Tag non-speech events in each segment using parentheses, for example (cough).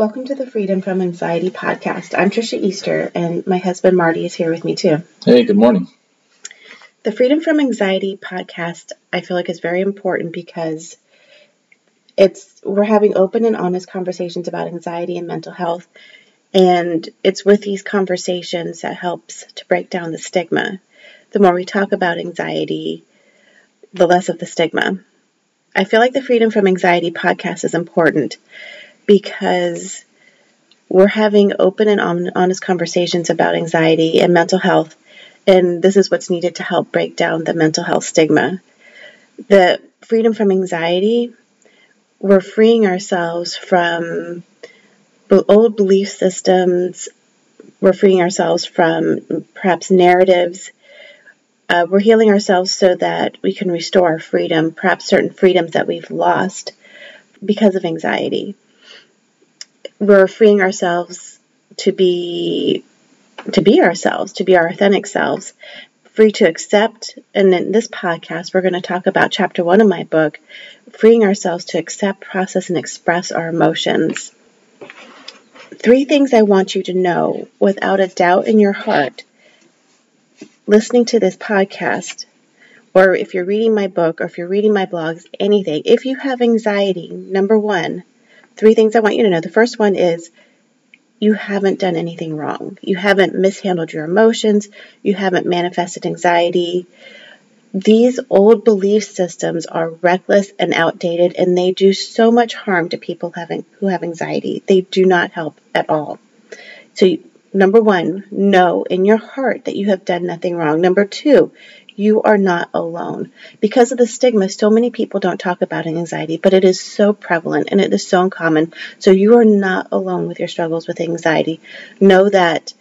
Welcome to the Freedom from Anxiety podcast. I'm Tricia Easter, and my husband Marty is here with me too. Hey, good morning. The Freedom from Anxiety podcast, I feel like, is very important because it's we're having open and honest conversations about anxiety and mental health, and it's with these conversations that helps to break down the stigma. The more we talk about anxiety, the less of the stigma. I feel like the Freedom from Anxiety podcast is important because we're having open and honest conversations about anxiety and mental health, and this is what's needed to help break down the mental health stigma. The freedom from anxiety, we're freeing ourselves from old belief systems, we're freeing ourselves from perhaps narratives. Uh, we're healing ourselves so that we can restore our freedom, perhaps certain freedoms that we've lost because of anxiety we're freeing ourselves to be to be ourselves, to be our authentic selves, free to accept. And in this podcast, we're going to talk about chapter one of my book, freeing ourselves to accept, process, and express our emotions. Three things I want you to know without a doubt in your heart listening to this podcast, or if you're reading my book, or if you're reading my blogs, anything, if you have anxiety, number one, three things I want you to know. The first one is you haven't done anything wrong. You haven't mishandled your emotions. You haven't manifested anxiety. These old belief systems are reckless and outdated, and they do so much harm to people having who have anxiety. They do not help at all. So, number one, know in your heart that you have done nothing wrong. Number two, you are not alone. Because of the stigma, so many people don't talk about anxiety, but it is so prevalent and it is so common. So you are not alone with your struggles with anxiety. Know that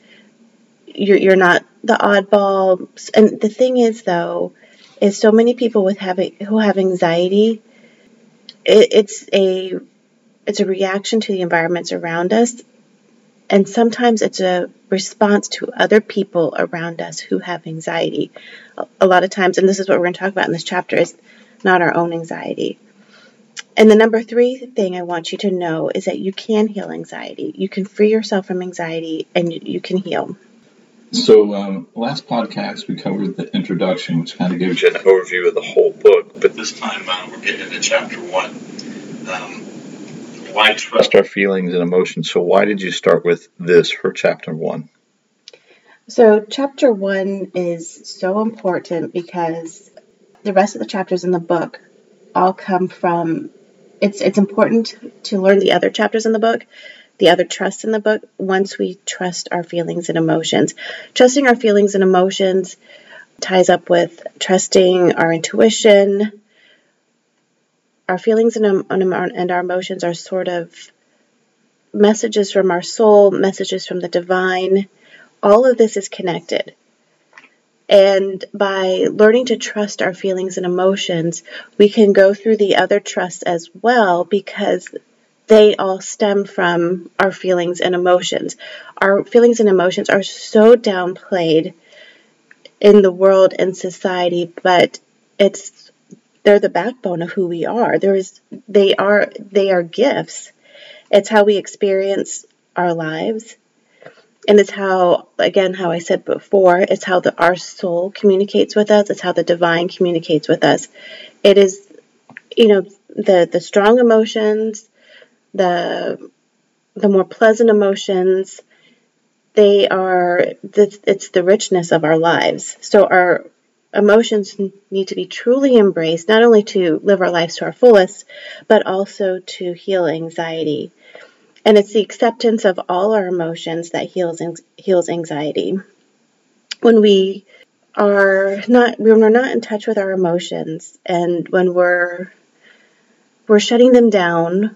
you're, you're not the oddball. And the thing is, though, is so many people with having who have anxiety, it, it's a it's a reaction to the environments around us and sometimes it's a response to other people around us who have anxiety. A lot of times, and this is what we're going to talk about in this chapter, is not our own anxiety. And the number three thing I want you to know is that you can heal anxiety. You can free yourself from anxiety and you, can heal. So, um, last podcast we covered the introduction, which kind of gives you an overview of the whole book. But this time uh, we're getting into chapter one. Um, why trust our feelings and emotions? So, why did you start with this for chapter one? So, chapter one is so important because the rest of the chapters in the book all come from. It's it's important to learn the other chapters in the book, the other trust in the book. Once we trust our feelings and emotions, trusting our feelings and emotions ties up with trusting our intuition, our feelings and, um, and our emotions are sort of messages from our soul, messages from the divine. All of this is connected. And by learning to trust our feelings and emotions, we can go through the other trusts as well because they all stem from our feelings and emotions. Our feelings and emotions are so downplayed in the world and society, but it's they're the backbone of who we are. There is they are they are gifts. It's how we experience our lives. And it's how again how I said before, it's how the our soul communicates with us, it's how the divine communicates with us. It is you know the the strong emotions, the the more pleasant emotions, they are it's the richness of our lives. So our emotions need to be truly embraced, not only to live our lives to our fullest, but also to heal anxiety. And it's the acceptance of all our emotions that heals heals anxiety. When we are not when we're not in touch with our emotions and when we're we're shutting them down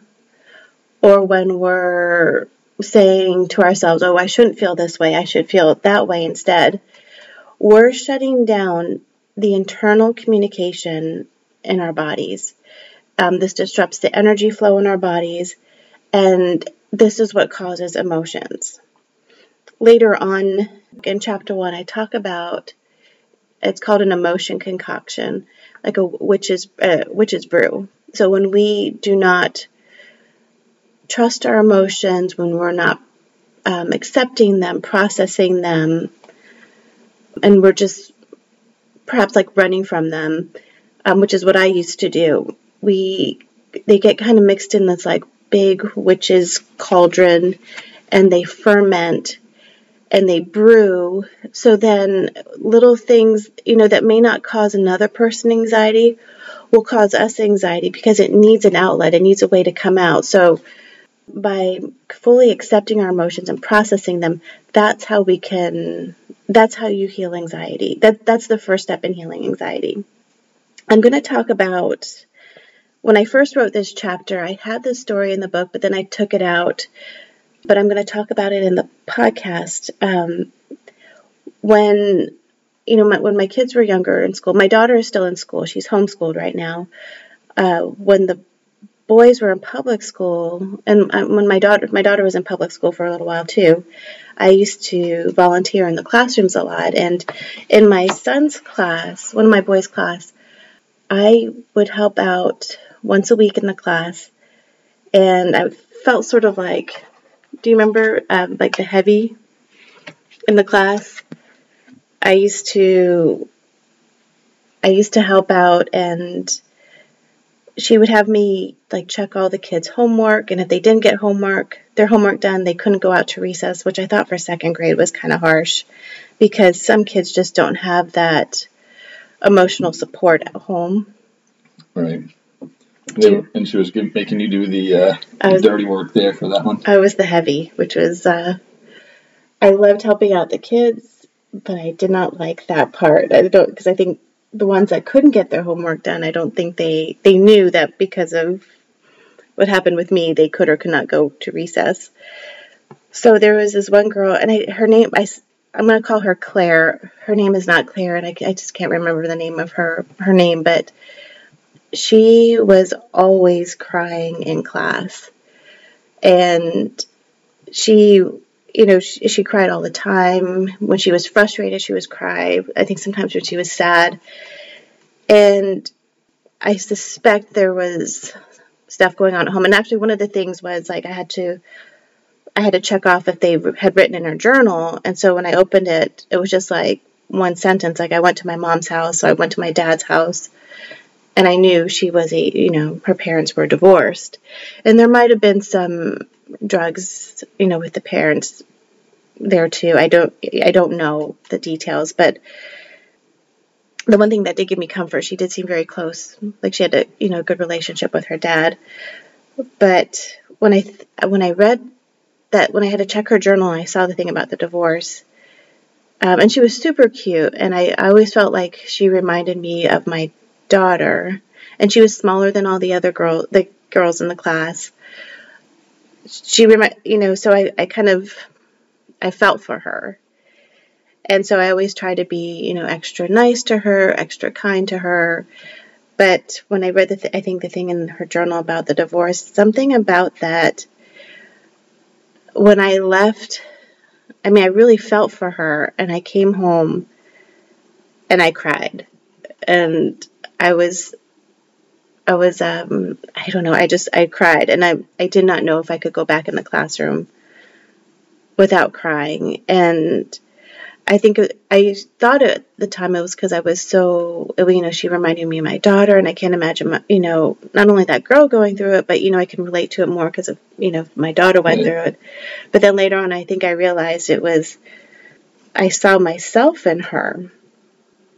or when we're saying to ourselves, "Oh, I shouldn't feel this way. I should feel that way instead." we're shutting down the internal communication in our bodies. Um, this disrupts the energy flow in our bodies, and this is what causes emotions. Later on in chapter one, I talk about it's called an emotion concoction, like a witch's uh, witch's brew. So when we do not trust our emotions, when we're not um, accepting them, processing them, and we're just perhaps like running from them, um, which is what I used to do. We they get kind of mixed in this like big witch's cauldron, and they ferment and they brew. So then little things, you know, that may not cause another person anxiety will cause us anxiety because it needs an outlet. It needs a way to come out. So by fully accepting our emotions and processing them, that's how we can that's how you heal anxiety. That that's the first step in healing anxiety. I'm going to talk about when I first wrote this chapter, I had this story in the book, but then I took it out. But I'm going to talk about it in the podcast. Um, when you know, my, when my kids were younger in school, my daughter is still in school. She's homeschooled right now. Uh, when the boys were in public school, and when my daughter my daughter was in public school for a little while too, I used to volunteer in the classrooms a lot. And in my son's class, one of my boys' class, I would help out once a week in the class, and I felt sort of like, do you remember um, like the heavy in the class? I used to I used to help out and she would have me like check all the kids' homework, and if they didn't get homework, their homework done, they couldn't go out to recess, which I thought for second grade was kind of harsh because some kids just don't have that emotional support at home. Right. And she was making you do the, uh, was, dirty work there for that one. I was the heavy, which was uh, I loved helping out the kids, but I did not like that part. I don't because I think the ones that couldn't get their homework done, I don't think they they knew that because of what happened with me, they could or could not go to recess. So there was this one girl, and I, her name I I'm gonna call her Claire. Her name is not Claire, and I, I just can't remember the name of her her name, but she was always crying in class, and she you know, she, she, cried all the time. When she was frustrated, she was cry. I think sometimes when she was sad. And I suspect there was stuff going on at home. And actually, one of the things was like I had to, I had to check off if they had written in her journal. And so when I opened it, it was just like one sentence. Like I went to my mom's house, so I went to my dad's house, and I knew she was a, you know, her parents were divorced, and there might have been some drugs, you know, with the parents there too. I don't I don't know the details, but the one thing that did give me comfort, she did seem very close. Like she had a, you know, good relationship with her dad. But when I when I read that when I had to check her journal, I saw the thing about the divorce. Um, and she was super cute, and I, I always felt like she reminded me of my daughter. And she was smaller than all the other girl the girls in the class she you know so I, I kind of i felt for her. And so i always try to be you know extra nice to her extra kind to her. But when i read the th- i think the thing in her journal about the divorce something about that when i left i mean i really felt for her and i came home and i cried. And i was I was um I don't know, I just I cried and I I did not know if I could go back in the classroom without crying and I think I thought at the time it was because I was so, you know, she reminded me of my daughter, and I can't imagine, my, you know, not only that girl going through it, but, you know, I can relate to it more because of, you know, my daughter went yeah. through it. But then later on, I think I realized it was, I saw myself in her.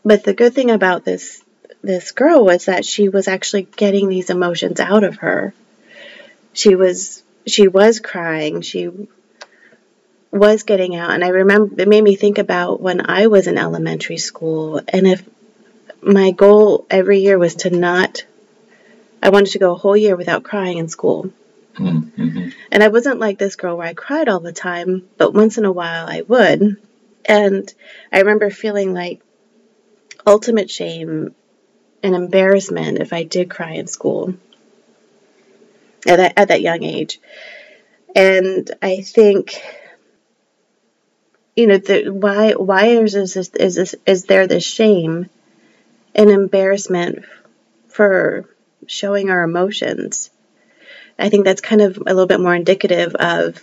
But the good thing about this this girl was that she was actually getting these emotions out of her. She was she was crying. She was getting out and I remember it made me think about when I was in elementary school and if my goal every year was to not I wanted to go a whole year without crying in school. Mm-hmm. And I wasn't like this girl where I cried all the time, but once in a while I would. And I remember feeling like ultimate shame an embarrassment if I did cry in school at that, at that young age. And I think, you know, the, why why is this is this is there this shame and embarrassment for showing our emotions? I think that's kind of a little bit more indicative of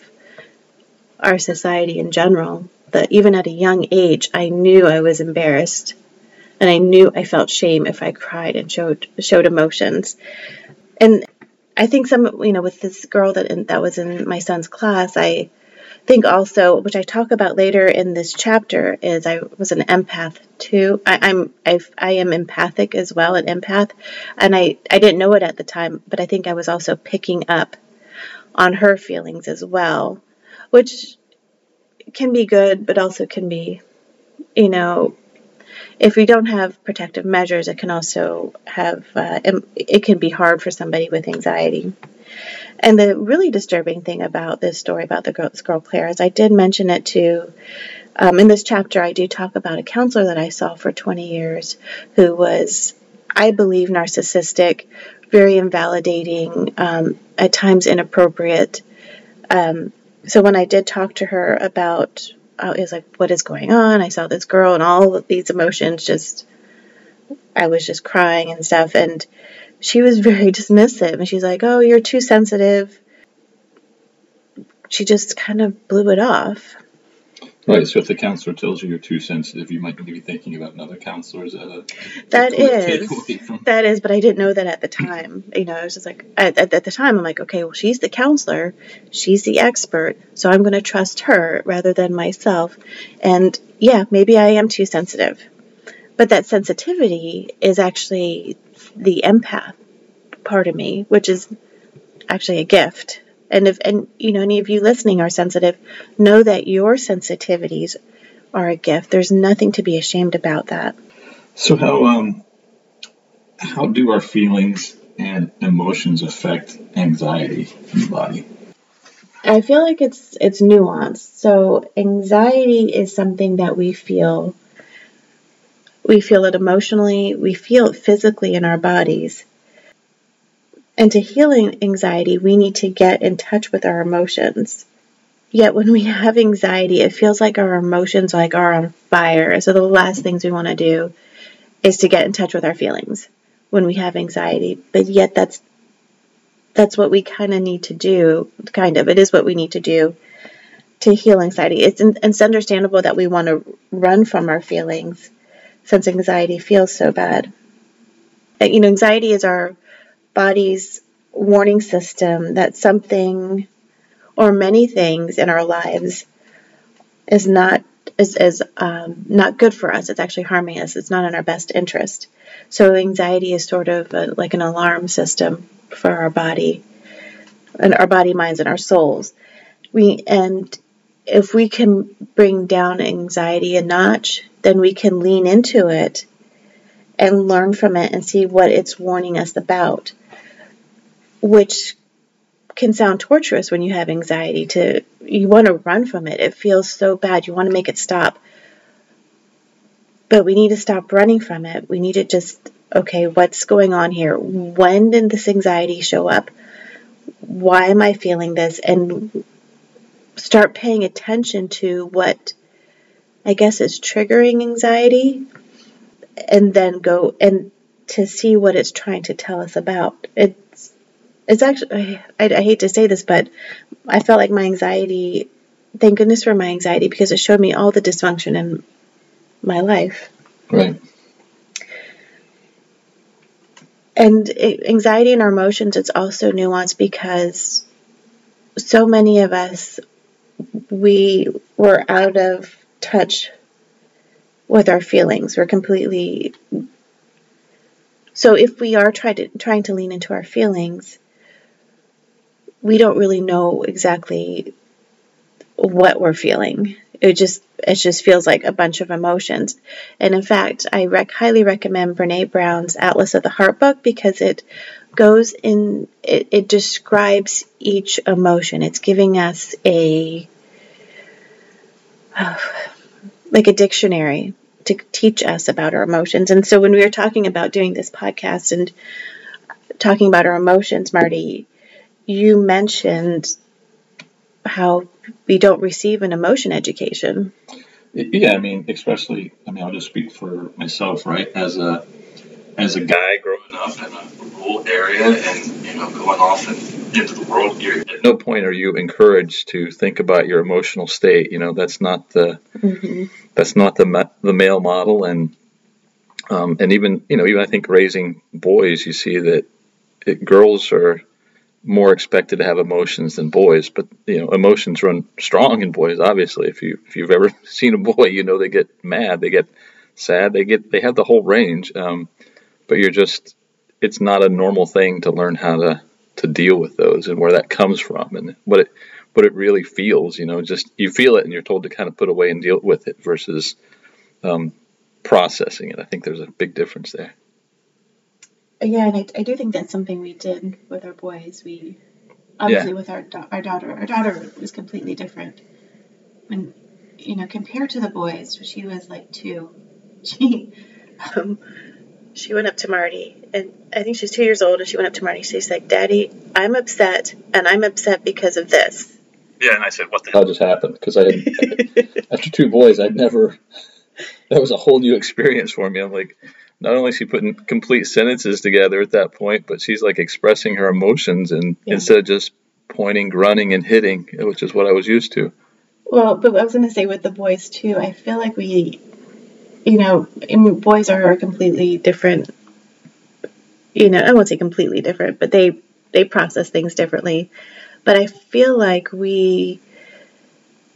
our society in general. That even at a young age, I knew I was embarrassed, and I knew I felt shame if I cried and showed showed emotions. And I think some, you know, with this girl that that was in my son's class, I think also, which I talk about later in this chapter, is I was an empath too. I, am I, I am empathic as well, an empath, and I I didn't know it at the time, but I think I was also picking up on her feelings as well, which can be good, but also can be, you know, if we don't have protective measures, it can also have uh, it can be hard for somebody with anxiety. And the really disturbing thing about this story about the girl, this girl Claire is I did mention it to um, in this chapter. I do talk about a counselor that I saw for 20 years who was, I believe, narcissistic, very invalidating, um, at times inappropriate. Um, so when I did talk to her about, I was like, what is going on? I saw this girl and all of these emotions just, I was just crying and stuff. And she was very (laughs) dismissive and she's like, Oh, you're too sensitive. She just kind of blew it off. Right. So if the counselor tells you you're too sensitive, you might be thinking about another counselor. Is that a, that is (laughs) that is, but I didn't know that at the time. You know, I was just like at, at, at the time, I'm like, okay, well, she's the counselor, she's the expert, so I'm going to trust her rather than myself. And yeah, maybe I am too sensitive, but that sensitivity is actually the empath part of me, which is actually a gift. And if and you know any of you listening are sensitive, know that your sensitivities are a gift. There's nothing to be ashamed about that. So how um how do our feelings and emotions affect anxiety in the body? I feel like it's it's nuanced. So anxiety is something that we feel we feel it emotionally, we feel it physically in our bodies. And to healing anxiety, we need to get in touch with our emotions. Yet when we have anxiety, it feels like our emotions like are on fire. So the last things we want to do is to get in touch with our feelings when we have anxiety. But yet that's that's what we kind of need to do. Kind of, it is what we need to do to heal anxiety. It's it's understandable that we want to run from our feelings since anxiety feels so bad. You know, anxiety is our body's warning system that something or many things in our lives is not is, is um, not good for us. It's actually harming us. It's not in our best interest. So anxiety is sort of a, like an alarm system for our body and our body, minds, and our souls. We and if we can bring down anxiety a notch, then we can lean into it and learn from it and see what it's warning us about, which can sound torturous when you have anxiety to you want to run from it. It feels so bad. You want to make it stop. But we need to stop running from it. We need to just okay, what's going on here? When did this anxiety show up? Why am I feeling this? And start paying attention to what I guess is triggering anxiety and then go and to see what it's trying to tell us about. It's it's actually I, I, hate to say this, but I felt like my anxiety. Thank goodness for my anxiety because it showed me all the dysfunction in my life. Right. And it, anxiety and our emotions, it's also nuanced because so many of us we were out of touch with our feelings. We're completely. So if we are trying to trying to lean into our feelings, we don't really know exactly what we're feeling. It just it just feels like a bunch of emotions. And in fact, I rec- highly recommend Brene Brown's Atlas of the Heart book because it goes in it, it describes each emotion. It's giving us a (sighs) like a dictionary to teach us about our emotions. And so when we were talking about doing this podcast and talking about our emotions, Marty, you mentioned how we don't receive an emotion education. Yeah, I mean, especially, I mean, I'll just speak for myself, right? As a as a guy growing up in a rural area and you know going off and into the world, you're, at no point are you encouraged to think about your emotional state. You know that's not the mm-hmm. that's not the the male model, and um, and even you know even I think raising boys, you see that it, girls are more expected to have emotions than boys, but you know emotions run strong in boys. Obviously, if you if you've ever (laughs) seen a boy, you know they get mad, they get sad, they get they have the whole range. Um, but you're just it's not a normal thing to learn how to to deal with those and where that comes from and what it what it really feels. You know, just you feel it and you're told to kind of put away and deal with it versus um, processing it. I think there's a big difference there. Yeah, and I, I do think that's something we did with our boys. We obviously yeah. with our our daughter, our daughter was completely different. When you know, compared to the boys, she was like two. (laughs) She, um, she went up to Marty, and I think she's two years old, and she went up to Marty. She's like, "Daddy, I'm upset, and I'm upset because of this." Yeah, and I said, "What the hell just happened?" Because I, had, (laughs) after two boys, I'd never. (laughs) That was a whole new experience for me. I'm like, not only is she putting complete sentences together at that point, but she's like expressing her emotions and yeah. instead of just pointing, grunting, and hitting, which is what I was used to. Well, but I was going to say with the boys too, I feel like we, you know, boys are completely different. You know, I won't say completely different, but they they process things differently. But I feel like we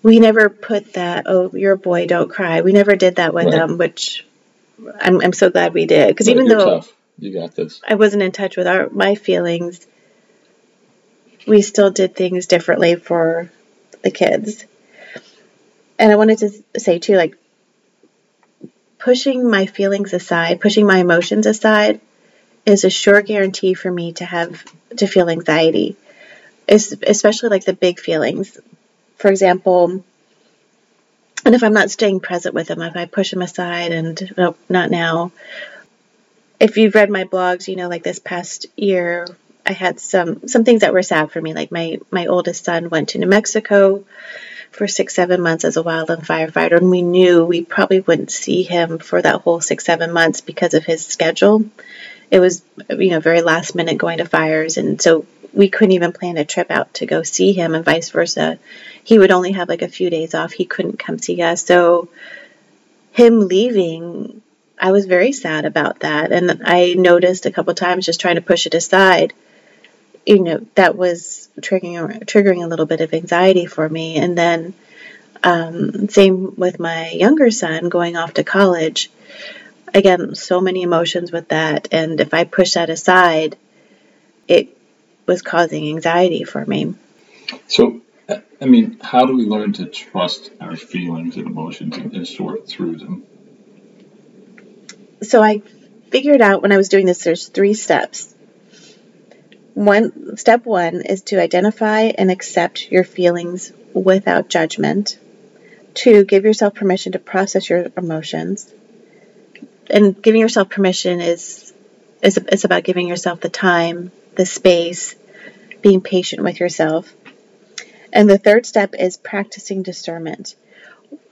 we never put that. Oh, you're a boy, don't cry. We never did that with right. them, which I'm, I'm so glad we did because even though tough. you got this, I wasn't in touch with our my feelings. We still did things differently for the kids, and I wanted to say too, like pushing my feelings aside, pushing my emotions aside, is a sure guarantee for me to have to feel anxiety, it's, especially like the big feelings. For example, and if I'm not staying present with them, if I push them aside and nope, not now. If you've read my blogs, you know, like this past year, I had some some things that were sad for me. Like my my oldest son went to New Mexico for six seven months as a wildland firefighter, and we knew we probably wouldn't see him for that whole six seven months because of his schedule. It was you know very last minute going to fires, and so we couldn't even plan a trip out to go see him and vice versa. He would only have like a few days off. He couldn't come see us. So him leaving, I was very sad about that. And I noticed a couple times just trying to push it aside, you know, that was triggering triggering a little bit of anxiety for me. And then um, same with my younger son going off to college. Again, so many emotions with that. And if I push that aside, it was causing anxiety for me. So, I mean, how do we learn to trust our feelings and emotions and, and sort through them? So, I figured out when I was doing this, there's three steps. One step one is to identify and accept your feelings without judgment. Two, give yourself permission to process your emotions. And giving yourself permission is is it's about giving yourself the time the space, being patient with yourself. And the third step is practicing discernment.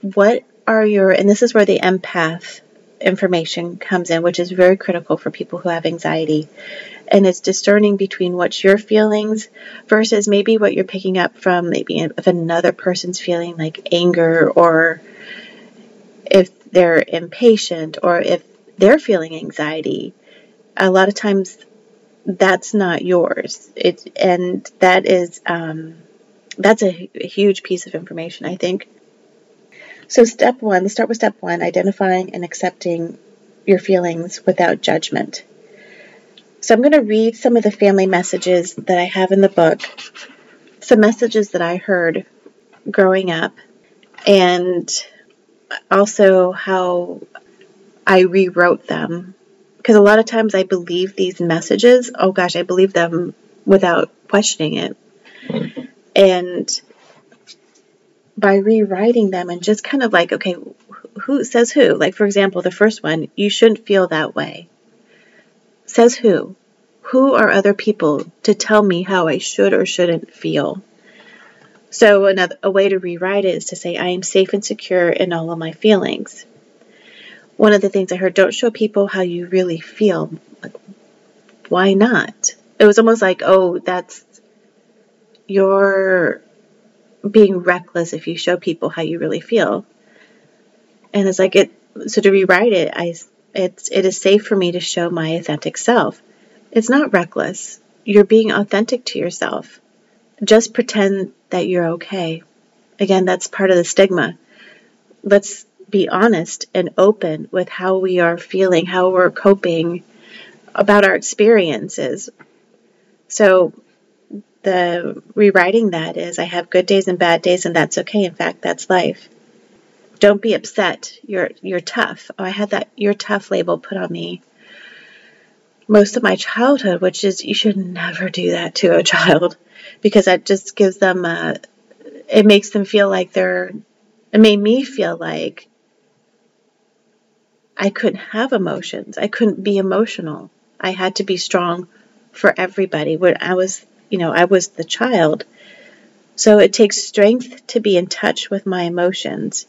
What are your, and this is where the empath information comes in, which is very critical for people who have anxiety. And it's discerning between what's your feelings versus maybe what you're picking up from maybe if another person's feeling like anger or if they're impatient or if they're feeling anxiety. A lot of times that's not yours. It and that is um, that's a, a huge piece of information, I think. So step one, let's start with step one: identifying and accepting your feelings without judgment. So I'm going to read some of the family messages that I have in the book, some messages that I heard growing up, and also how I rewrote them because a lot of times I believe these messages. Oh gosh, I believe them without questioning it. And by rewriting them and just kind of like, okay, who says who? Like, for example, the first one, you shouldn't feel that way. Says who? Who are other people to tell me how I should or shouldn't feel? So, another a way to rewrite it is to say, I am safe and secure in all of my feelings. One of the things I heard, don't show people how you really feel. Like, why not? It was almost like, oh, that's you're being reckless if you show people how you really feel. And it's like it so to rewrite it, I it's it is safe for me to show my authentic self. It's not reckless. You're being authentic to yourself. Just pretend that you're okay. Again, that's part of the stigma. Let's be honest and open with how we are feeling, how we're coping about our experiences. So the rewriting that is I have good days and bad days and that's okay. In fact, that's life. Don't be upset. You're you're tough. Oh, I had that you're tough label put on me most of my childhood, which is you should never do that to a (laughs) child because that just gives them a it makes them feel like they're it made me feel like I couldn't have emotions. I couldn't be emotional. I had to be strong for everybody. When I was, you know, I was the child. So it takes strength to be in touch with my emotions.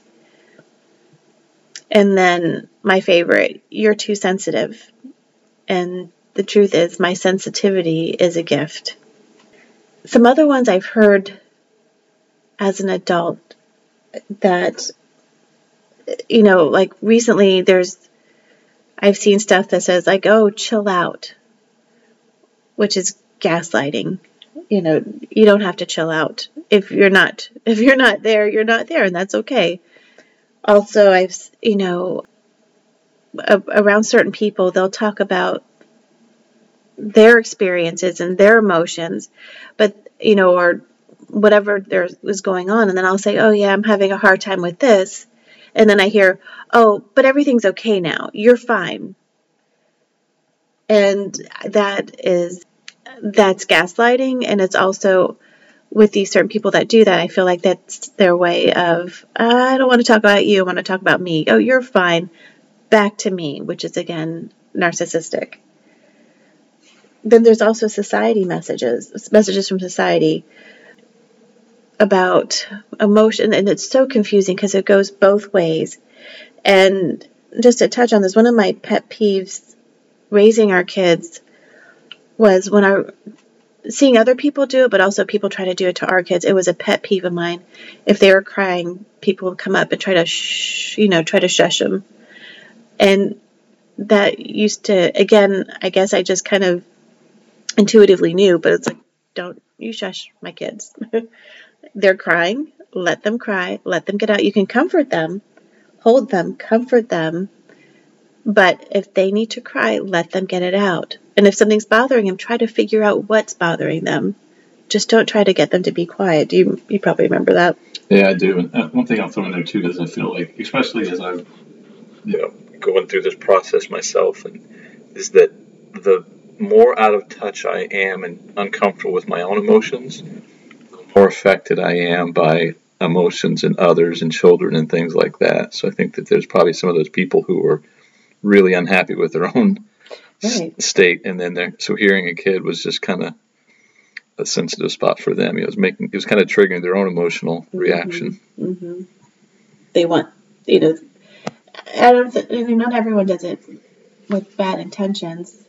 And then my favorite, you're too sensitive. And the truth is, my sensitivity is a gift. Some other ones I've heard as an adult that, you know, like recently there's, I've seen stuff that says, like, oh, chill out, which is gaslighting. You know, you don't have to chill out. If you're not, (laughs) if you're not there, you're not there, and that's okay also I've you know a, around certain people they'll talk about their experiences and their emotions, but you know or whatever there was going on, and then I'll say, oh yeah, I'm having a hard time with this, and then I hear, oh, but everything's okay now, you're fine, and that is that's gaslighting, and it's also with these certain people that do that, I feel like that's their way of, I don't want to talk about you, I want to talk about me. Oh, you're fine. Back to me, which is again narcissistic. Then there's also society messages, messages from society about emotion, and it's so confusing because it goes both ways. And just to touch on this, one of my pet peeves raising our kids was when I seeing other people do it, but also people try to do it to our kids. It was a pet peeve of mine. If they were crying, people would come up and try to, you know, try to shush them. And that used to, again, I guess I just kind of intuitively knew, but it's like, don't you shush my kids. (laughs) They're crying. Let them cry. Let them get out. You can comfort them, hold them, comfort them. But if they need to cry, let them get it out. And if something's bothering them, try to figure out what's bothering them. Just don't try to get them to be quiet. You you probably remember that? Yeah, I do. And uh, one thing I'll throw in there too is I feel like, especially as I'm, you know, going through this process myself, and is that the more out of touch I am and uncomfortable with my own emotions, more affected I am by emotions and others and children and things like that. So I think that there's probably some of those people who are really unhappy with their own right. state, and then there. So hearing a kid was just kind of a sensitive spot for them. It was making it was kind of triggering their own emotional mm-hmm. reaction. Mm-hmm. They want you know. I don't. Th- I mean, not everyone does it with bad intentions,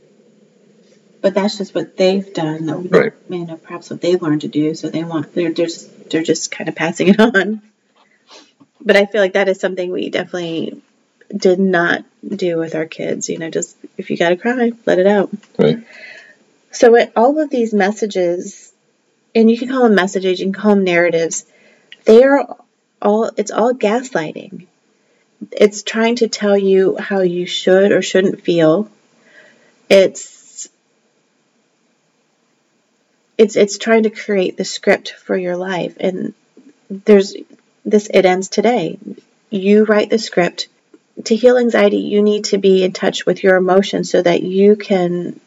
but that's just what they've done. Right. You know, perhaps what they've learned to do. So they want. They're just. They're just kind of passing it on. But I feel like that is something we definitely did not do with our kids. You know, just if you got to cry, let it out. Right. So, all of these messages, and you can call them messages, you can call them narratives, they are all, it's all gaslighting. It's trying to tell you how you should or shouldn't feel. It's, it's, it's trying to create the script for your life. And there's this, it ends today. You write the script to heal anxiety, you need to be in touch with your emotions so that you can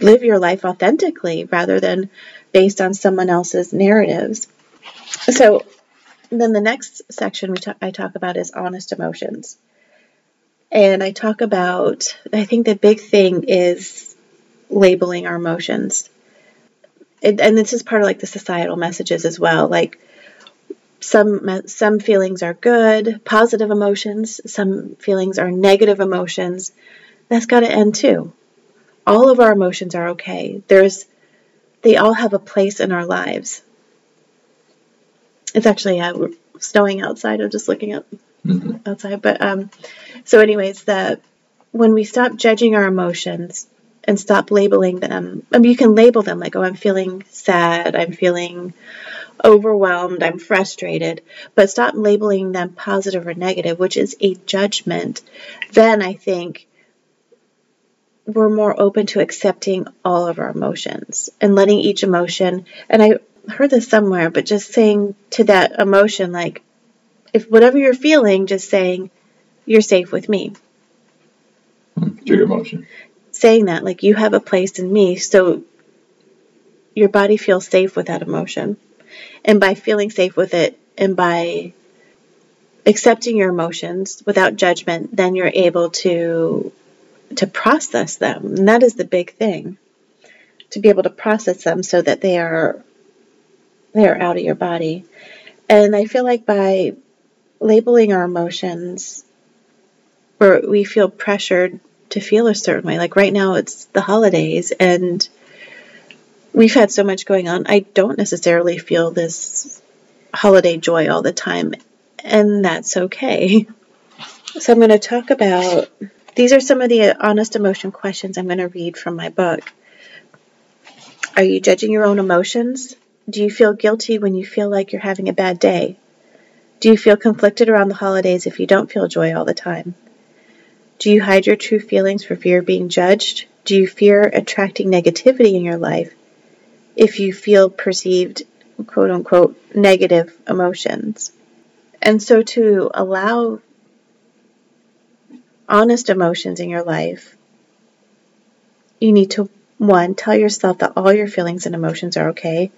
live your life authentically rather than based on someone else's narratives. So, then the next section we talk, I talk about is honest emotions. And I talk about, I think the big thing is labeling our emotions. It, and this is part of like the societal messages as well. Like, some some feelings are good, positive emotions, some feelings are negative emotions. That's got to end too. All of our emotions are okay. There's they all have a place in our lives. It's actually uh, snowing outside. I'm just looking up mm-hmm. outside, but um, so anyways, the when we stop judging our emotions and stop labeling them, I mean, you can label them like, oh, I'm feeling sad, I'm feeling overwhelmed, I'm frustrated, but stop labeling them positive or negative, which is a judgment, then I think we're more open to accepting all of our emotions and letting each emotion, and I heard this somewhere, but just saying to that emotion, like, if whatever you're feeling, just saying, you're safe with me. Your emotion. Saying that, like, you have a place in me, so your body feels safe with that emotion. And by feeling safe with it and by accepting your emotions without judgment, then you're able to to process them. And that is the big thing. To be able to process them so that they are they are out of your body. And I feel like by labeling our emotions where we feel pressured to feel a certain way. Like right now it's the holidays and we've had so much going on. I don't necessarily feel this holiday joy all the time, and that's okay. (laughs) So, I'm going to talk about these are some of the honest emotion questions I'm going to read from my book. Are you judging your own emotions? Do you feel guilty when you feel like you're having a bad day? Do you feel conflicted around the holidays if you don't feel joy all the time? Do you hide your true feelings for fear of being judged? Do you fear attracting negativity in your life if you feel perceived, quote unquote, negative emotions. And so to allow honest emotions in your life, you need to, one, tell yourself that all your feelings and emotions are okay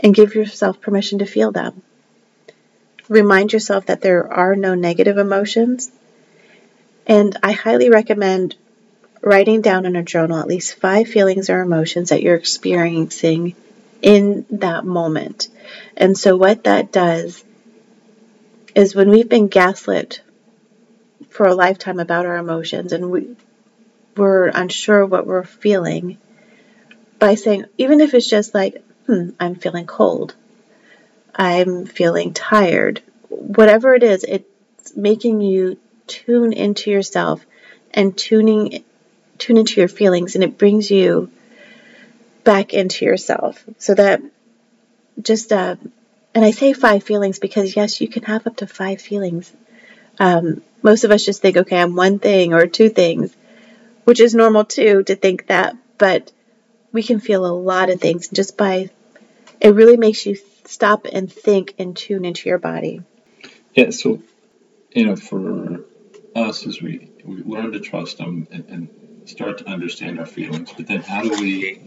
and give yourself permission to feel them. Remind yourself that there are no negative emotions. And I highly recommend writing down in a journal at least five feelings or emotions that you're experiencing in that moment. And so, what that does is when we've been gaslit for a lifetime about our emotions and we, we're unsure what we're feeling, by saying, even if it's just like, hmm, I'm feeling cold, I'm feeling tired, whatever it is, it's making you tune into yourself and tuning tune into your feelings and it brings you back into yourself. So that just, uh, and I say five feelings because yes, you can have up to five feelings. Um, most of us just think, okay, I'm one thing or two things, which is normal too to think that, but we can feel a lot of things just by, it really makes you stop and think and tune into your body. Yeah, so, you know, for us as we, we learn to trust them and, and start to understand our feelings, but then how do we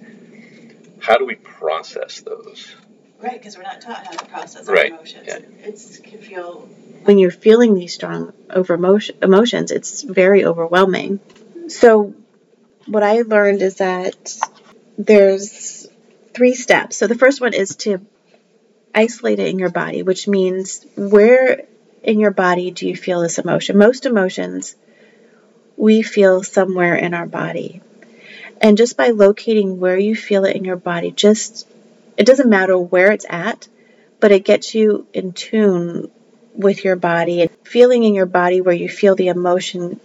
how do we process those? Right, because we're not taught how to process right. our emotions. Yeah. It's can feel when you're feeling these strong over emotion, emotions, it's very overwhelming. So, what I learned is that there's three steps. So the first one is to isolate it in your body, which means where in your body do you feel this emotion? Most emotions we feel somewhere in our body. And just by locating where you feel it in your body, just it doesn't matter where it's at, but it gets you in tune with your body and feeling in your body where you feel the emotion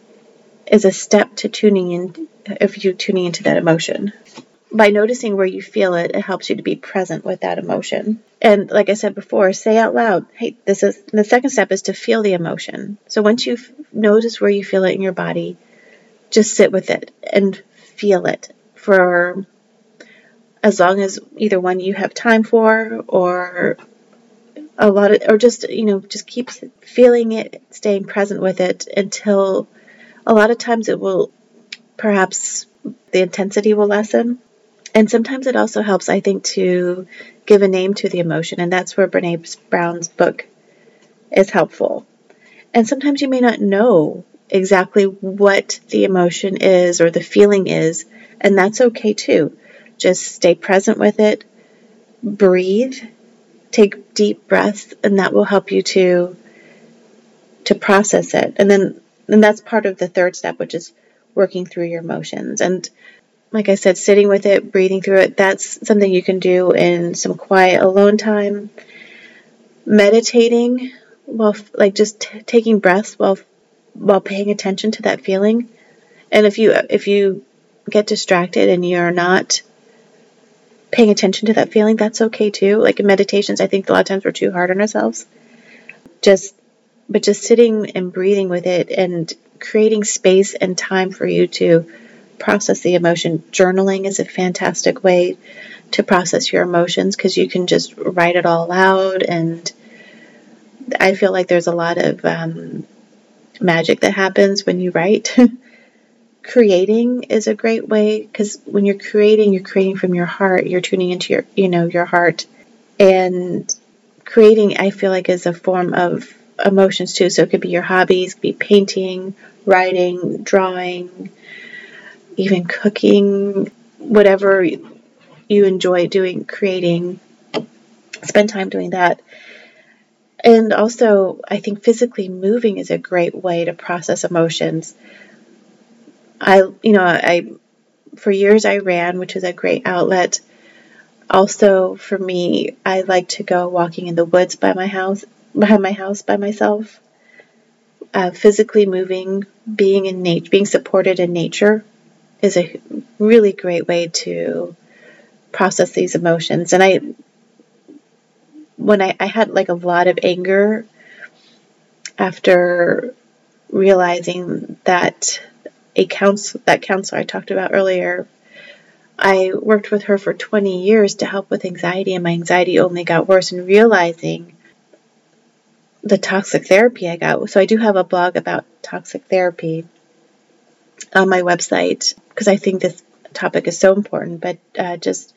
is a step to tuning in if you tuning into that emotion. By noticing where you feel it, it helps you to be present with that emotion. And like I said before, say out loud, hey, this is the second step is to feel the emotion. So once you notice where you feel it in your body, just sit with it and feel it for as long as either one you have time for or a lot of or just you know just keep feeling it staying present with it until a lot of times it will perhaps the intensity will lessen and sometimes it also helps i think to give a name to the emotion and that's where brene brown's book is helpful and sometimes you may not know exactly what the emotion is or the feeling is and that's okay too. Just stay present with it, breathe, take deep breaths and that will help you to to process it. And then and that's part of the third step, which is working through your emotions. And like I said, sitting with it, breathing through it, that's something you can do in some quiet alone time. Meditating while like just t- taking breaths while while paying attention to that feeling. And if you if you get distracted and you're not paying attention to that feeling, that's okay too. Like in meditations, I think a lot of times we're too hard on ourselves. Just but just sitting and breathing with it and creating space and time for you to process the emotion. Journaling is a fantastic way to process your emotions because you can just write it all out. And I feel like there's a lot of um, magic that happens when you write. (laughs) creating is a great way because when you're creating, you're creating from your heart. You're tuning into your, you know, your heart. And creating, I feel like, is a form of emotions too. So it could be your hobbies, could be painting, writing, drawing, even cooking, whatever you enjoy doing, creating, spend time doing that. And also, I think physically moving is a great way to process emotions. I, you know, I, for years I ran, which is a great outlet. Also, for me, I like to go walking in the woods by my house, behind my house by myself. Uh, physically moving, being in nature, being supported in nature is a really great way to process these emotions. And I, when I, I had like a lot of anger after realizing that a counsel that counselor I talked about earlier, I worked with her for 20 years to help with anxiety, and my anxiety only got worse. And realizing the toxic therapy I got, so I do have a blog about toxic therapy on my website because I think this topic is so important. But uh, just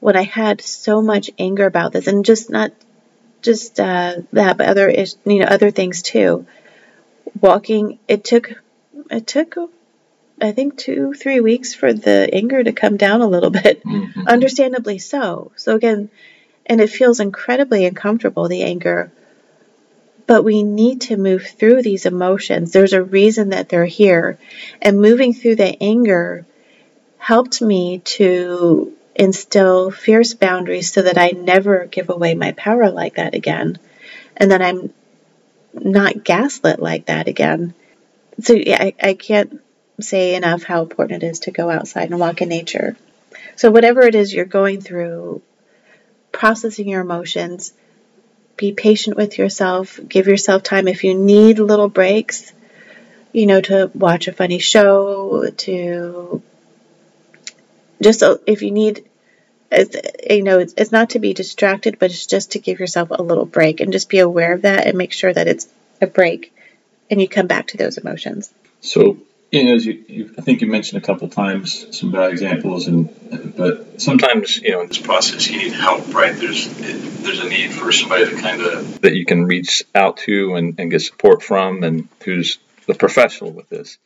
when I had so much anger about this, and just not just uh, that, but other you know other things too. Walking, it took it took I think two three weeks for the anger to come down a little (laughs) bit, mm-hmm. understandably so. So again, and it feels incredibly uncomfortable the anger but we need to move through these emotions. There's a reason that they're here. And moving through the anger helped me to instill fierce boundaries so that I never give away my power like that again. And that I'm not gaslit like that again. So yeah, I, I can't say enough how important it is to go outside and walk in nature. So whatever it is you're going through, processing your emotions, be patient with yourself. Give yourself time if you need little breaks, you know, to watch a funny show, to just uh, if you need, you know, it's, it's not to be distracted, but it's just to give yourself a little break and just be aware of that and make sure that it's a break and you come back to those emotions. So you know, as you, you, I think you mentioned a couple times some bad examples, and but sometimes you know in this process you need help, right? There's there's a need for somebody to kind of that you can reach out to and, and get support from, and who's the professional with this.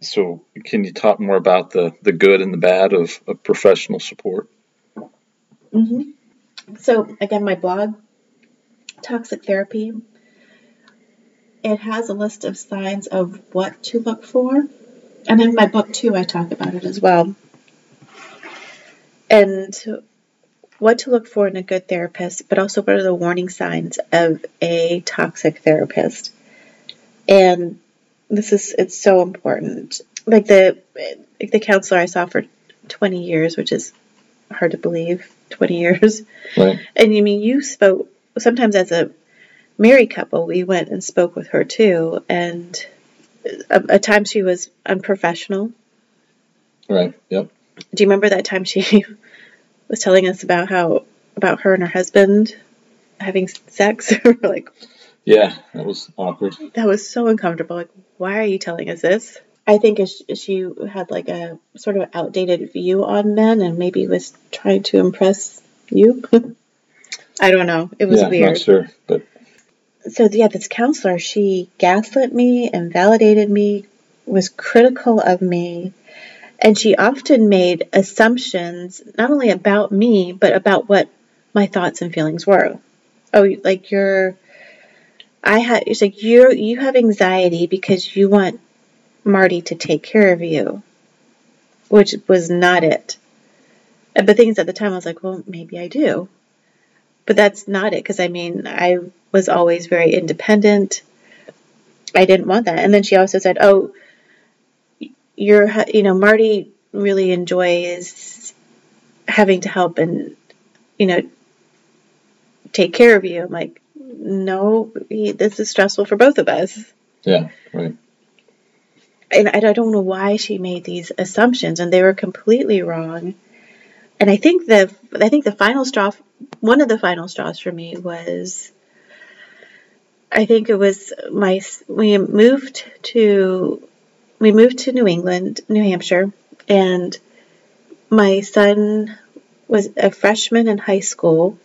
So, can you talk more about the the good and the bad of, of professional support? Mm-hmm. So again, my blog, Toxic Therapy, it has a list of signs of what to look for. And in my book, too, I talk about it as well. And what to look for in a good therapist, but also what are the warning signs of a toxic therapist. And this is, it's so important. Like the, like the counselor I saw for 20 years, which is hard to believe, 20 years. Right. And you mean you spoke, sometimes as a married couple, we went and spoke with her too, and at times she was unprofessional. Right. Yep. Do you remember that time she (laughs) was telling us about how about her and her husband having sex? (laughs) like, yeah, that was awkward. That was so uncomfortable. Like, why are you telling us this? I think she had like a sort of outdated view on men, and maybe was trying to impress you. (laughs) I don't know. It was yeah, weird. Not sure, but so yeah, this counselor, she gaslit me, and invalidated me, was critical of me, and she often made assumptions not only about me, but about what my thoughts and feelings were. Oh, like you're I had it's like you you have anxiety because you want Marty to take care of you, which was not it. But things at the time I was like, well, maybe I do, but that's not it because I mean I was always very independent. I didn't want that, and then she also said, oh, you're you know Marty really enjoys having to help and you know take care of you. I'm like, no, this is stressful for both of us. Yeah, right. And I don't know why she made these assumptions, and they were completely wrong. And I think the I think the final straw, one of the final straws for me was, I think it was my we moved to we moved to New England, New Hampshire, and my son was a freshman in high school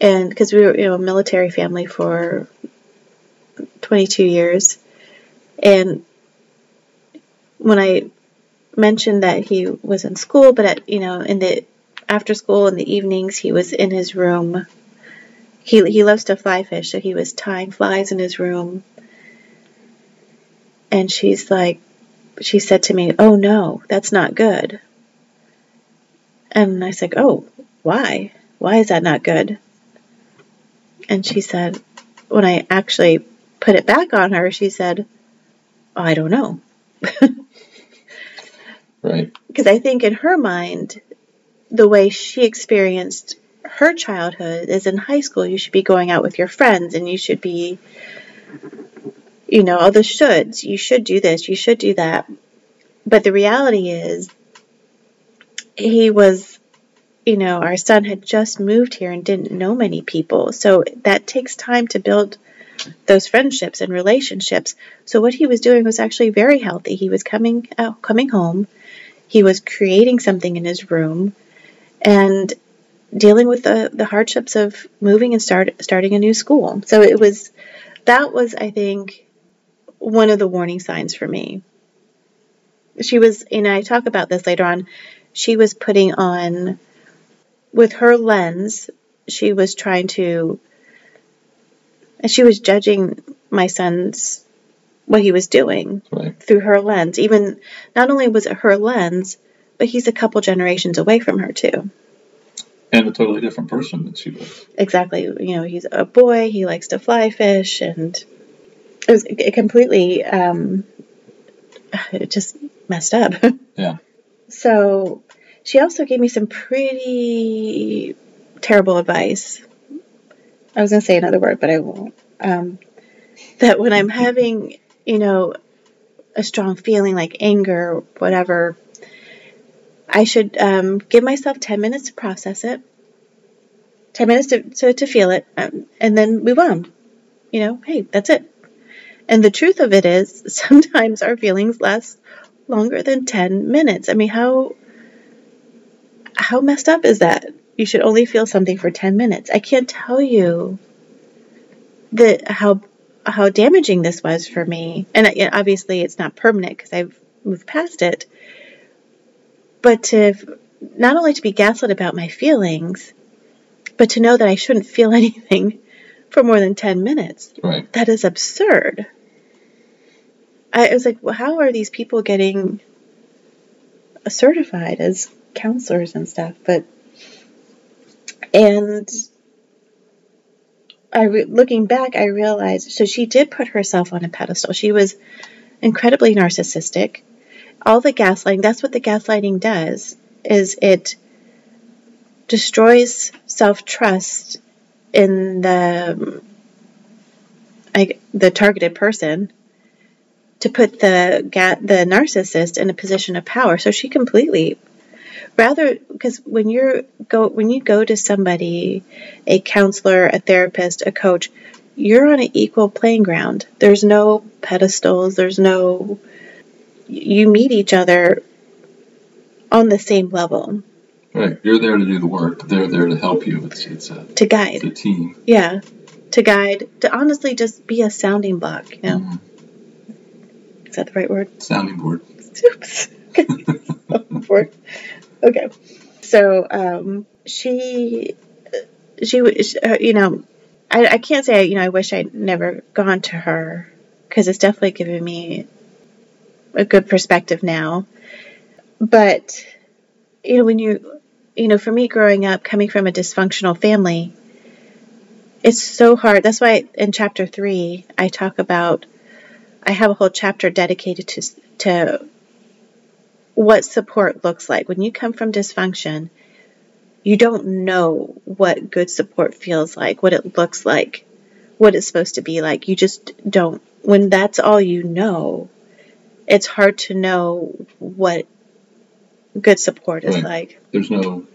and because we were you know a military family for 22 years and when i mentioned that he was in school but at you know in the after school in the evenings he was in his room. He he loves to fly fish so he was tying flies in his room. And she's like she said to me oh no that's not good. And i said oh why? Why is that not good? And she said, when I actually put it back on her, she said, oh, I don't know. (laughs) right. Because I think in her mind, the way she experienced her childhood is in high school, you should be going out with your friends and you should be, you know, all the shoulds. You should do this, you should do that. But the reality is, he was you know, our son had just moved here and didn't know many people. So that takes time to build those friendships and relationships. So what he was doing was actually very healthy. He was coming uh, coming home. He was creating something in his room and dealing with the, the hardships of moving and start starting a new school. So it was that was I think one of the warning signs for me. She was and I talk about this later on. She was putting on with her lens, she was trying to, and she was judging my son's what he was doing right. through her lens. Even not only was it her lens, but he's a couple generations away from her too. And a totally different person than she was. Exactly. You know, he's a boy. He likes to fly fish, and it was completely um, (sighs) it just messed up. (laughs) Yeah. So she also gave me some pretty terrible advice. I was going to say another word, but I won't. Um, that when I'm having, you know, a strong feeling like anger, whatever, I should um, give myself 10 minutes to process it, 10 minutes to, to, to feel it, um, and then move on. You know, hey, that's it. And the truth of it is, (laughs) sometimes our feelings last longer than 10 minutes. I mean, how how messed up is that? You should only feel something for 10 minutes. I can't tell you the how how damaging this was for me. And obviously it's not permanent because I've moved past it. But to not only to be gaslit about my feelings, but to know that I shouldn't feel (laughs) anything for more than 10 minutes. Right. That is absurd. I was like, well, how are these people getting certified as counselors and stuff, but and I re- looking back, I realized so she did put herself on a pedestal. She was incredibly narcissistic. All the gaslighting, that's what the gaslighting does, is it destroys self-trust in the I, the targeted person to put the the narcissist in a position of power. So she completely rather because when you're go when you go to somebody a counselor a therapist a coach you're on an equal playing ground there's no pedestals there's no you meet each other on the same level. Right. You're there to do the work. They're there to help you. It's, it's a to guide. a team. Yeah. To guide. To honestly just be a sounding block you know? Mm-hmm. is that the right word? Sounding board. (laughs) Oops. (laughs) Okay. So um, she she was, uh, you know, I, I can't say, you know, I wish I'd never gone to her because it's definitely given me a good perspective now. But, you know, when you, you know, for me growing up, coming from a dysfunctional family, it's so hard. That's why in chapter three, I talk about, I have a whole chapter dedicated to, to what support looks like. When you come from dysfunction, you don't know what good support feels like, what it looks like, what it's supposed to be like. You just don't. When that's all you know, it's hard to know what good support is right. like. There's no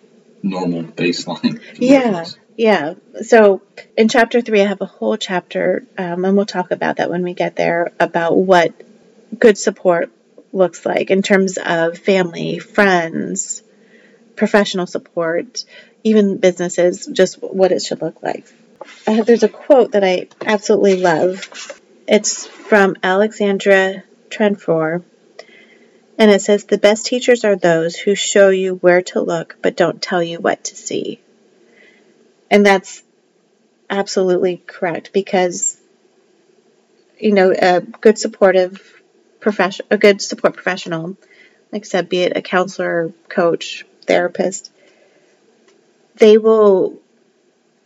normal baseline. (laughs) Yeah, yeah. So in chapter three, I have a whole chapter, um, and we'll talk about that when we get there about what good support looks like in terms of family, friends, professional support, even businesses, just what it should look like. Uh, there's a quote that I absolutely love. It's from Alexandra Trenfor, and it says, The best teachers are those who show you where to look but don't tell you what to see. And that's absolutely correct because, you know, a good supportive profession, a good support professional, like I said, be it a counselor, coach, therapist, they will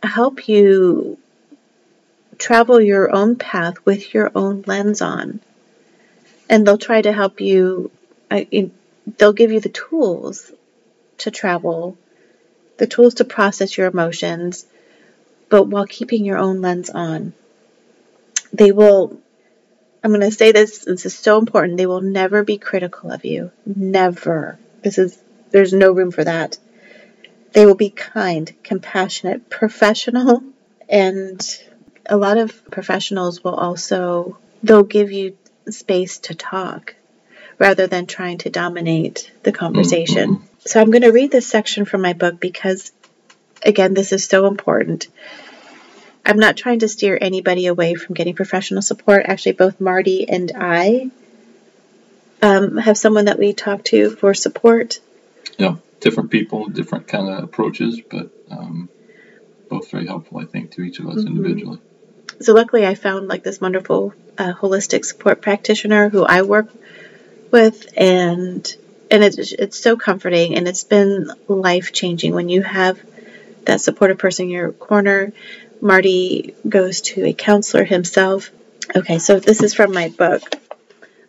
help you travel your own path with your own lens on. And they'll try to help you, uh, they'll give you the tools to travel, the tools to process your emotions, but while keeping your own lens on. They will, I'm going to say this, this is so important, they will never be critical of you. Never. This is there's no room for that. They will be kind, compassionate, professional, and a lot of professionals will also they'll give you space to talk rather than trying to dominate the conversation. Mm-hmm. So I'm going to read this section from my book because again, this is so important. I'm not trying to steer anybody away from getting professional support. Actually, both Marty and I um, have someone that we talk to for support yeah, different people, different kind of approaches, but um, both very helpful, I think, to each of us mm-hmm. individually. So luckily, I found like this wonderful uh, holistic support practitioner who I work with, and and it's it's so comforting, and it's been life changing when you have that supportive person in your corner. Marty goes to a counselor himself. Okay, so this is from my book.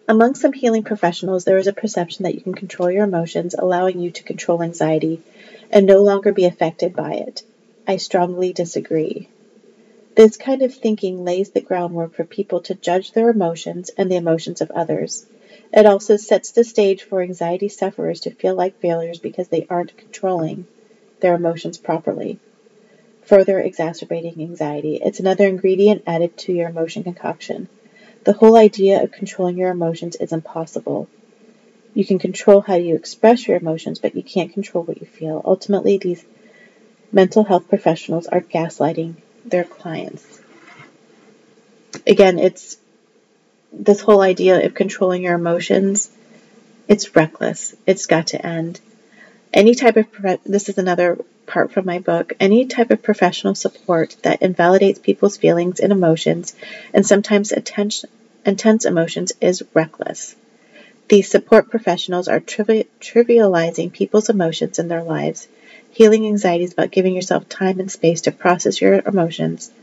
Among some healing professionals, there is a perception that you can control your emotions, allowing you to control anxiety and no longer be affected by it. I strongly disagree. This kind of thinking lays the groundwork for people to judge their emotions and the emotions of others. It also sets the stage for anxiety sufferers to feel like failures because they aren't controlling their emotions properly, further exacerbating anxiety. It's another ingredient added to your emotion concoction. The whole idea of controlling your emotions is impossible. You can control how you express your emotions, but you can't control what you feel. Ultimately, these mental health professionals are gaslighting their clients. Again, it's this whole idea of controlling your emotions. It's reckless. It's got to end. Any type of this is another part from my book. Any type of professional support that invalidates people's feelings and emotions, and sometimes attention, intense emotions, is reckless. These support professionals are trivi- trivializing people's emotions in their lives. Healing anxiety is about giving yourself time and space to process your emotions,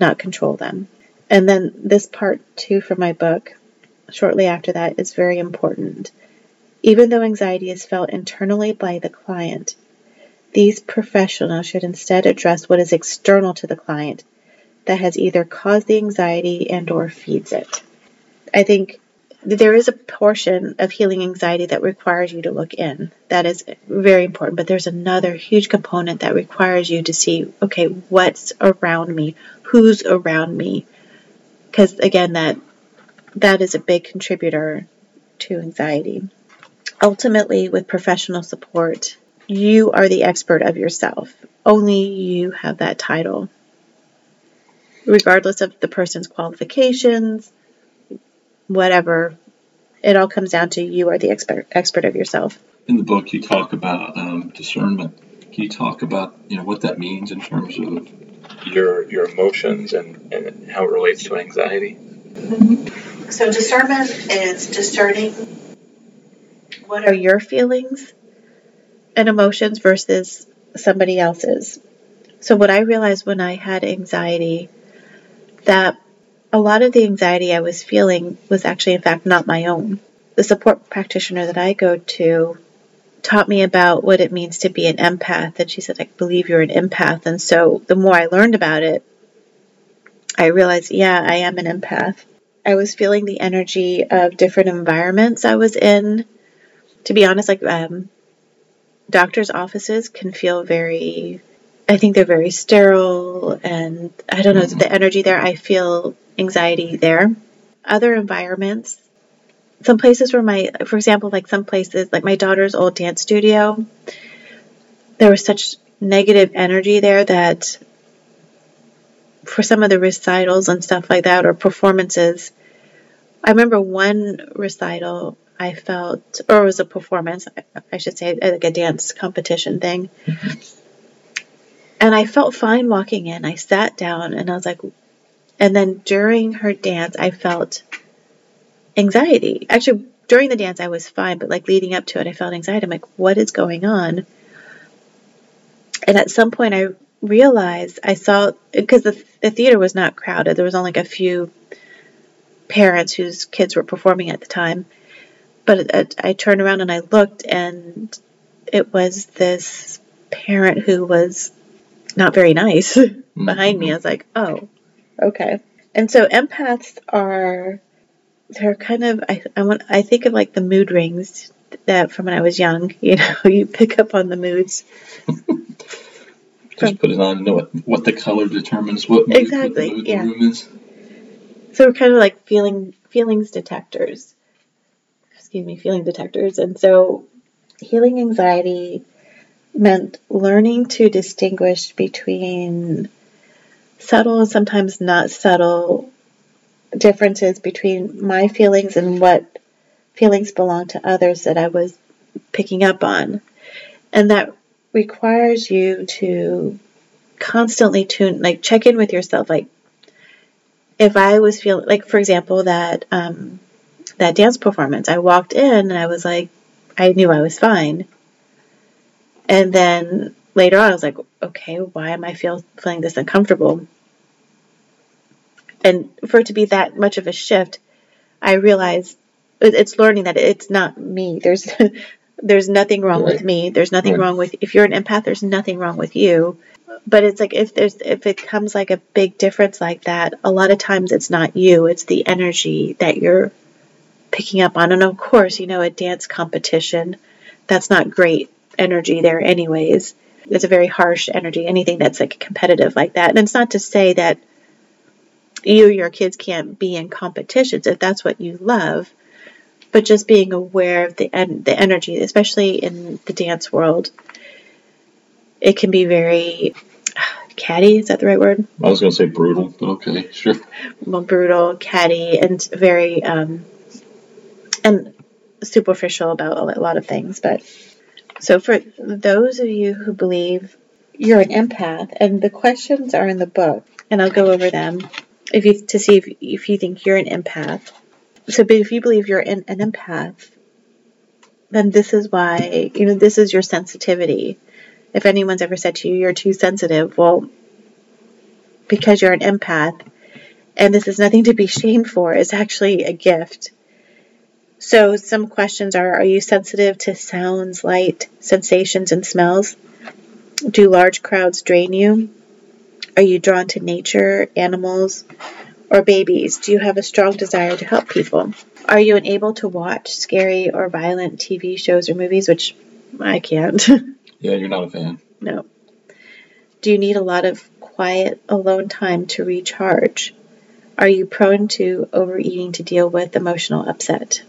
not control them. And then this part two from my book, shortly after that, is very important. Even though anxiety is felt internally by the client, these professionals should instead address what is external to the client that has either caused the anxiety and or feeds it. I think there is a portion of healing anxiety that requires you to look in. That is very important, but there's another huge component that requires you to see, okay, what's around me? Who's around me? Cuz again that that is a big contributor to anxiety ultimately, with professional support, you are the expert of yourself. Only you have that title. Regardless of the person's qualifications, whatever, it all comes down to you are the expert expert of yourself. In the book, you talk about um, discernment Can you talk about you know what that means in terms of your your emotions and, and how it relates to anxiety? Mm-hmm. So discernment is discerning what are your feelings and emotions versus somebody else's. So what I realized when I had anxiety that a lot of the anxiety I was feeling was actually in fact not my own. The support practitioner that I go to taught me about what it means to be an empath and she said I believe you're an empath and so the more I learned about it I realized yeah I am an empath. I was feeling the energy of different environments I was in. To be honest like um, doctors' offices can feel very I think they're very sterile and I don't know mm-hmm. the energy there I feel anxiety there. Other environments some places where my for example like some places like my daughter's old dance studio there was such negative energy there that for some of the recitals and stuff like that or performances i remember one recital i felt or it was a performance i should say like a dance competition thing. Mm-hmm. And i felt fine walking in. I sat down and i was like and then during her dance i felt anxiety. Actually, during the dance, I was fine, but like leading up to it, I felt anxiety. I'm like, what is going on? And at some point, I realized I saw because the, the theater was not crowded. There was only like a few parents whose kids were performing at the time. But it, I turned around and I looked, and it was this parent who was not very nice mm-hmm. (laughs) behind me. I was like, oh, okay. And so empaths are they're kind of I I want I think of like the mood rings that from when I was young. (laughs) You know, you pick up on the moods. Just put it on and know what, what the color determines what mood, exactly what mood yeah. the room is. So we're kind of like feeling feelings detectors. Excuse me, feeling detectors. And so healing anxiety meant learning to distinguish between subtle and sometimes not subtle differences between my feelings and what feelings belong to others that I was picking up on. And that requires you to constantly tune, like check in with yourself. Like if I was feeling, like for example, that um, that dance performance, I walked in and I was like, I knew I was fine. And then later on, I was like, okay, why am I feel feeling this uncomfortable? and for it to be that much of a shift, I realize it's learning that it's not me. There's (laughs) there's nothing wrong right. with me. There's nothing right. wrong with if you're an empath. There's nothing wrong with you. But it's like if there's if it comes like a big difference like that, a lot of times it's not you. It's the energy that you're picking up on. And of course, you know, a dance competition, that's not great energy there, anyways. It's a very harsh energy. Anything that's like competitive like that, and it's not to say that you or your kids can't be in competitions if that's what you love but just being aware of the en- the energy especially in the dance world it can be very (sighs) catty is that the right word? I was going to say brutal. But okay sure. (laughs) Well brutal catty and very um, and superficial about a lot of things but so for those of you who believe you're an empath and the questions are in the book and i'll go over them if you to see if, if you think you're an empath. So, but if you believe you're an, an empath, then this is why you know this is your sensitivity. If anyone's ever said to you you're too sensitive, well, because you're an empath, and this is nothing to be (laughs) shamed for, it's actually a gift. So, some questions are Are you sensitive to sounds, light, sensations, and smells? Do large crowds drain you? Are you drawn to nature, animals, or babies? Do you have a strong desire to help people? Are you unable to watch scary or violent TV shows or movies, which I can't? (laughs) yeah, you're not a fan. No. Do you need a lot of quiet, alone time to recharge? Are you prone to overeating to deal with emotional upset?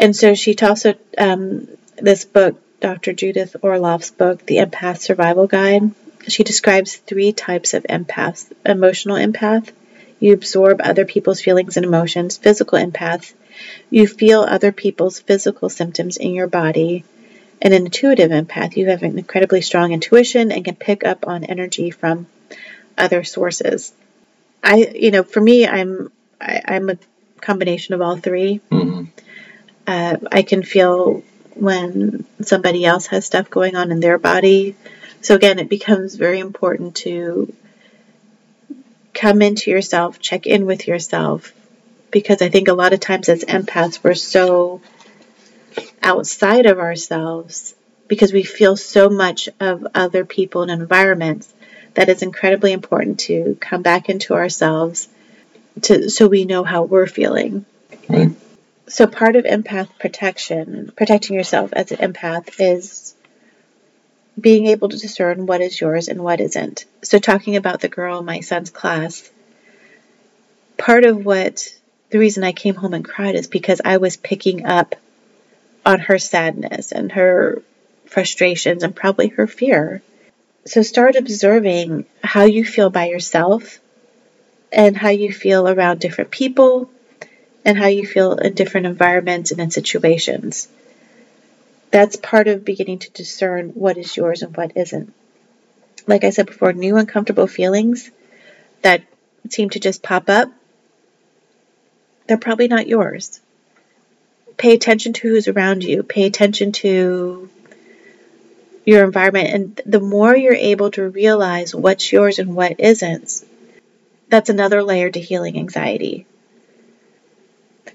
And so she also, um, this book, Dr. Judith Orloff's book, The Empath Survival Guide, she describes three types of empaths emotional empath, you absorb other people's feelings and emotions, physical empath, you feel other people's physical symptoms in your body, and an intuitive empath. You have an incredibly strong intuition and can pick up on energy from other sources. I, you know, for me, I'm I, am a combination of all 3 mm-hmm. Uh, I can feel when somebody else has stuff going on in their body. So again, it becomes very important to come into yourself, check in with yourself, because I think a lot of times as empaths, we're so outside of ourselves because we feel so much of other people and environments that it's incredibly important to come back into ourselves to so we know how we're feeling. Right. So part of empath protection, protecting yourself as an empath is being able to discern what is yours and what isn't. So talking about the girl in my son's class, part of what the reason I came home and cried is because I was picking up on her sadness and her frustrations and probably her fear. So start observing how you feel by yourself and how you feel around different people and how you feel in different environments and in situations. That's part of beginning to discern what is yours and what isn't. Like I said before, new uncomfortable feelings that seem to just pop up, they're probably not yours. Pay attention to who's around you, pay attention to your environment. And the more you're able to realize what's yours and what isn't, that's another layer to healing anxiety.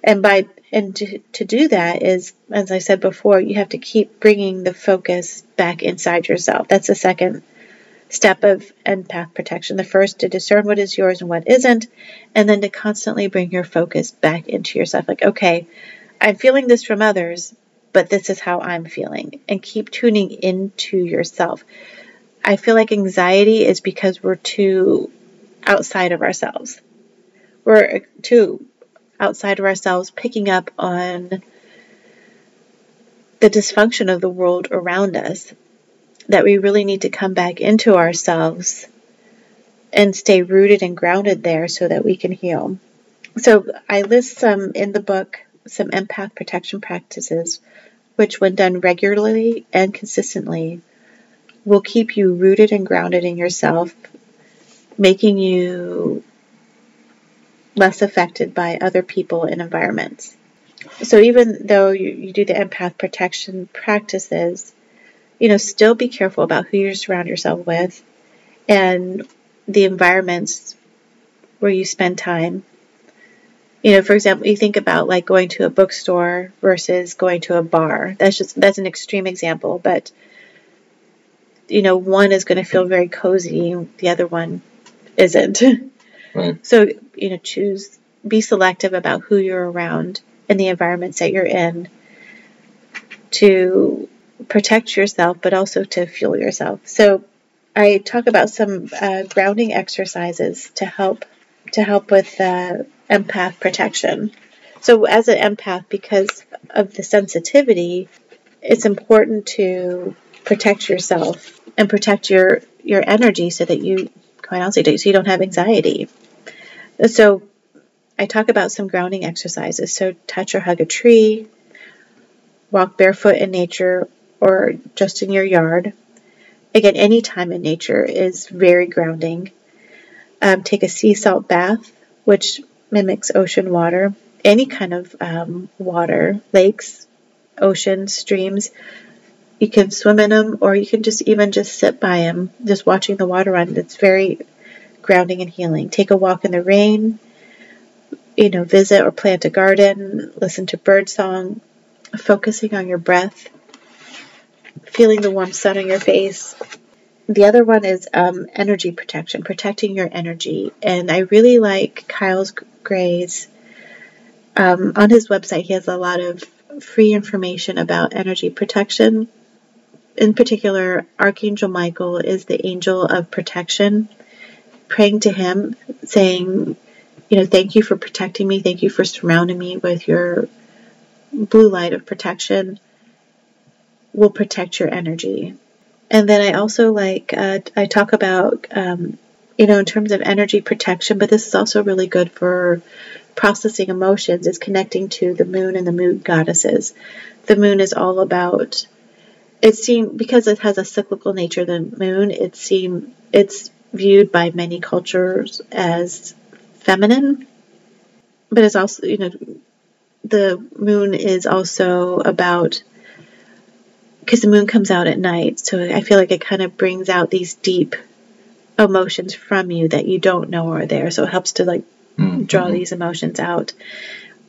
And by and to, to do that is, as I said before, you have to keep bringing the focus back inside yourself. That's the second step of empath protection. The first to discern what is yours and what isn't, and then to constantly bring your focus back into yourself. Like, okay, I'm feeling this from others, but this is how I'm feeling. And keep tuning into yourself. I feel like anxiety is because we're too outside of ourselves. We're uh, too outside of ourselves, picking up on the dysfunction of the world around us. That we really need to come back into ourselves and stay rooted and grounded there so that we can heal. So I list some in the book some empath protection practices which, when done regularly and consistently, will keep you rooted and grounded in yourself, making you less affected by other people and environments. So, even though you, you do the empath protection practices, you know, still be careful about who you surround yourself with and the environments where you spend time you know, for example, you think about like going to a bookstore versus going to a bar. That's just that's an extreme example, but you know, one is going to feel very cozy, the other one isn't. Right. So, you know, choose be selective about who you're around and the environments that you're in to protect yourself, but also to fuel yourself. So, I talk about some uh, grounding exercises to help to help with uh, empath protection. So, as an empath, because of the sensitivity, it's important to protect yourself and protect your your energy so that you, quite honestly, so you don't have anxiety. So, I talk about some grounding exercises. So, touch or hug a tree, walk barefoot in nature or just in your yard. Again, any time in nature is very grounding. Um, take a sea salt bath, which mimics ocean water, any kind of um, water, lakes, oceans, streams. You can swim in them, or you can just even just sit by them, just watching the water run. It's very grounding and healing. Take a walk in the rain. You know, visit or plant a garden. Listen to bird song. Focusing on your breath. Feeling the warm sun on your face. The other one is um, energy protection, protecting your energy. And I really like Kyle's Gray's. Um, on his website, he has a lot of free information about energy protection. In particular, Archangel Michael is the angel of protection. Praying to him, saying, you know, thank you for protecting me. Thank you for surrounding me with your blue light of protection. Will protect your energy. And then I also like, uh, I talk about um, you know, in terms of energy protection, but this is also really good for processing emotions, is connecting to the moon and the moon goddesses. The moon is all about it seems because it has a cyclical nature, the moon, it seem it's viewed by many cultures as feminine, but it's also, you know, the moon is also about because the moon comes out at night, so I feel like it kind of brings out these deep emotions from you that you don't know are there. So it helps to like mm-hmm. draw these emotions out.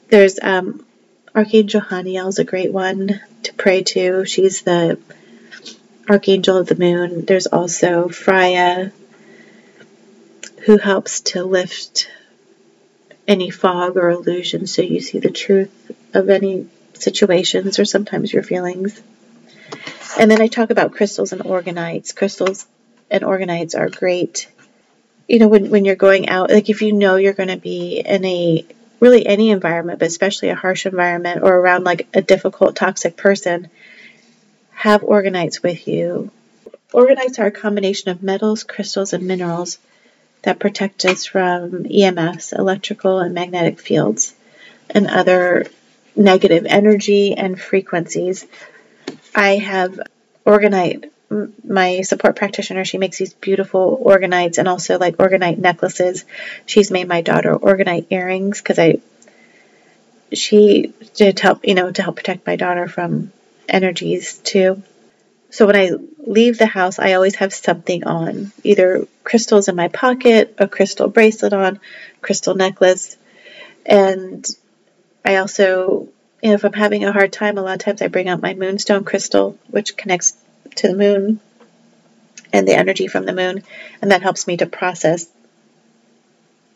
There's um, Archangel Haniel is a great one to pray to. She's the archangel of the moon. There's also Freya, who helps to lift any fog or illusion so you see the truth of any situations or sometimes your feelings. And then I talk about crystals and orgonites. Crystals and orgonites are great. You know, when, when you're going out, like if you know you're going to be in a really any environment, but especially a harsh environment or around like a difficult, toxic person, have orgonites with you. Orgonites are a combination of metals, crystals, and minerals that protect us from EMFs, electrical and magnetic fields, and other negative energy and frequencies. I have orgonite my support practitioner, she makes these beautiful orgonites and also like orgonite necklaces. She's made my daughter orgonite earrings because I, she did help, you know, to help protect my daughter from energies too. So when I leave the house, I always have something on, either crystals in my pocket, a crystal bracelet on, crystal necklace, and I also, you know, if I'm having a hard time, a lot of times I bring out my moonstone crystal, which connects to the moon and the energy from the moon, and that helps me to process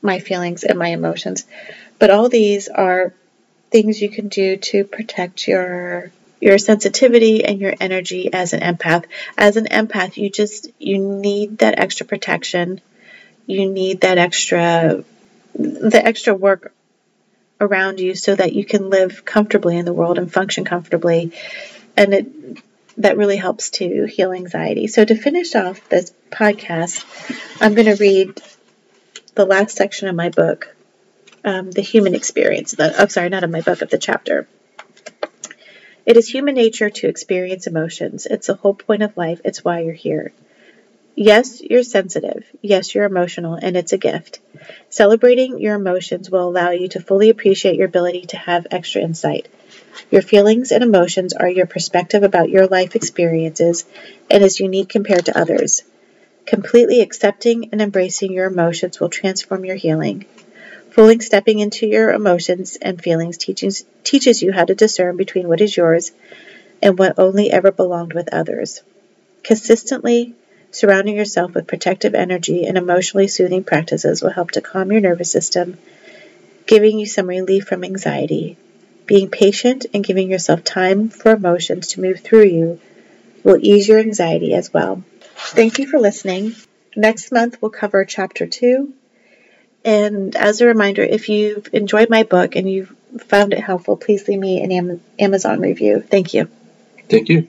my feelings and my emotions. But all these are things you can do to protect your your sensitivity and your energy as an empath. As an empath, you just you need that extra protection. You need that extra the extra work around you so that you can live comfortably in the world and function comfortably. And it that really helps to heal anxiety. So, to finish off this podcast, I'm going to read the last section of my book, um, The Human Experience. The, oh, sorry, not of my book, of the chapter. It is human nature to experience emotions. It's the whole point of life. It's why you're here. Yes, you're sensitive. Yes, you're emotional, and it's a gift. Celebrating your emotions will allow you to fully appreciate your ability to have extra insight. Your feelings and emotions are your perspective about your life experiences and is unique compared to others. Completely accepting and embracing your emotions will transform your healing. Fully stepping into your emotions and feelings teaches, teaches you how to discern between what is yours and what only ever belonged with others. Consistently surrounding yourself with protective energy and emotionally soothing practices will help to calm your nervous system, giving you some relief from anxiety being patient and giving yourself time for emotions to move through you will ease your anxiety as well. Thank you for listening. Next month, we'll cover chapter two. And as a reminder, if you've enjoyed my book and you've found it helpful, please leave me an Amazon review. Thank you. Thank you.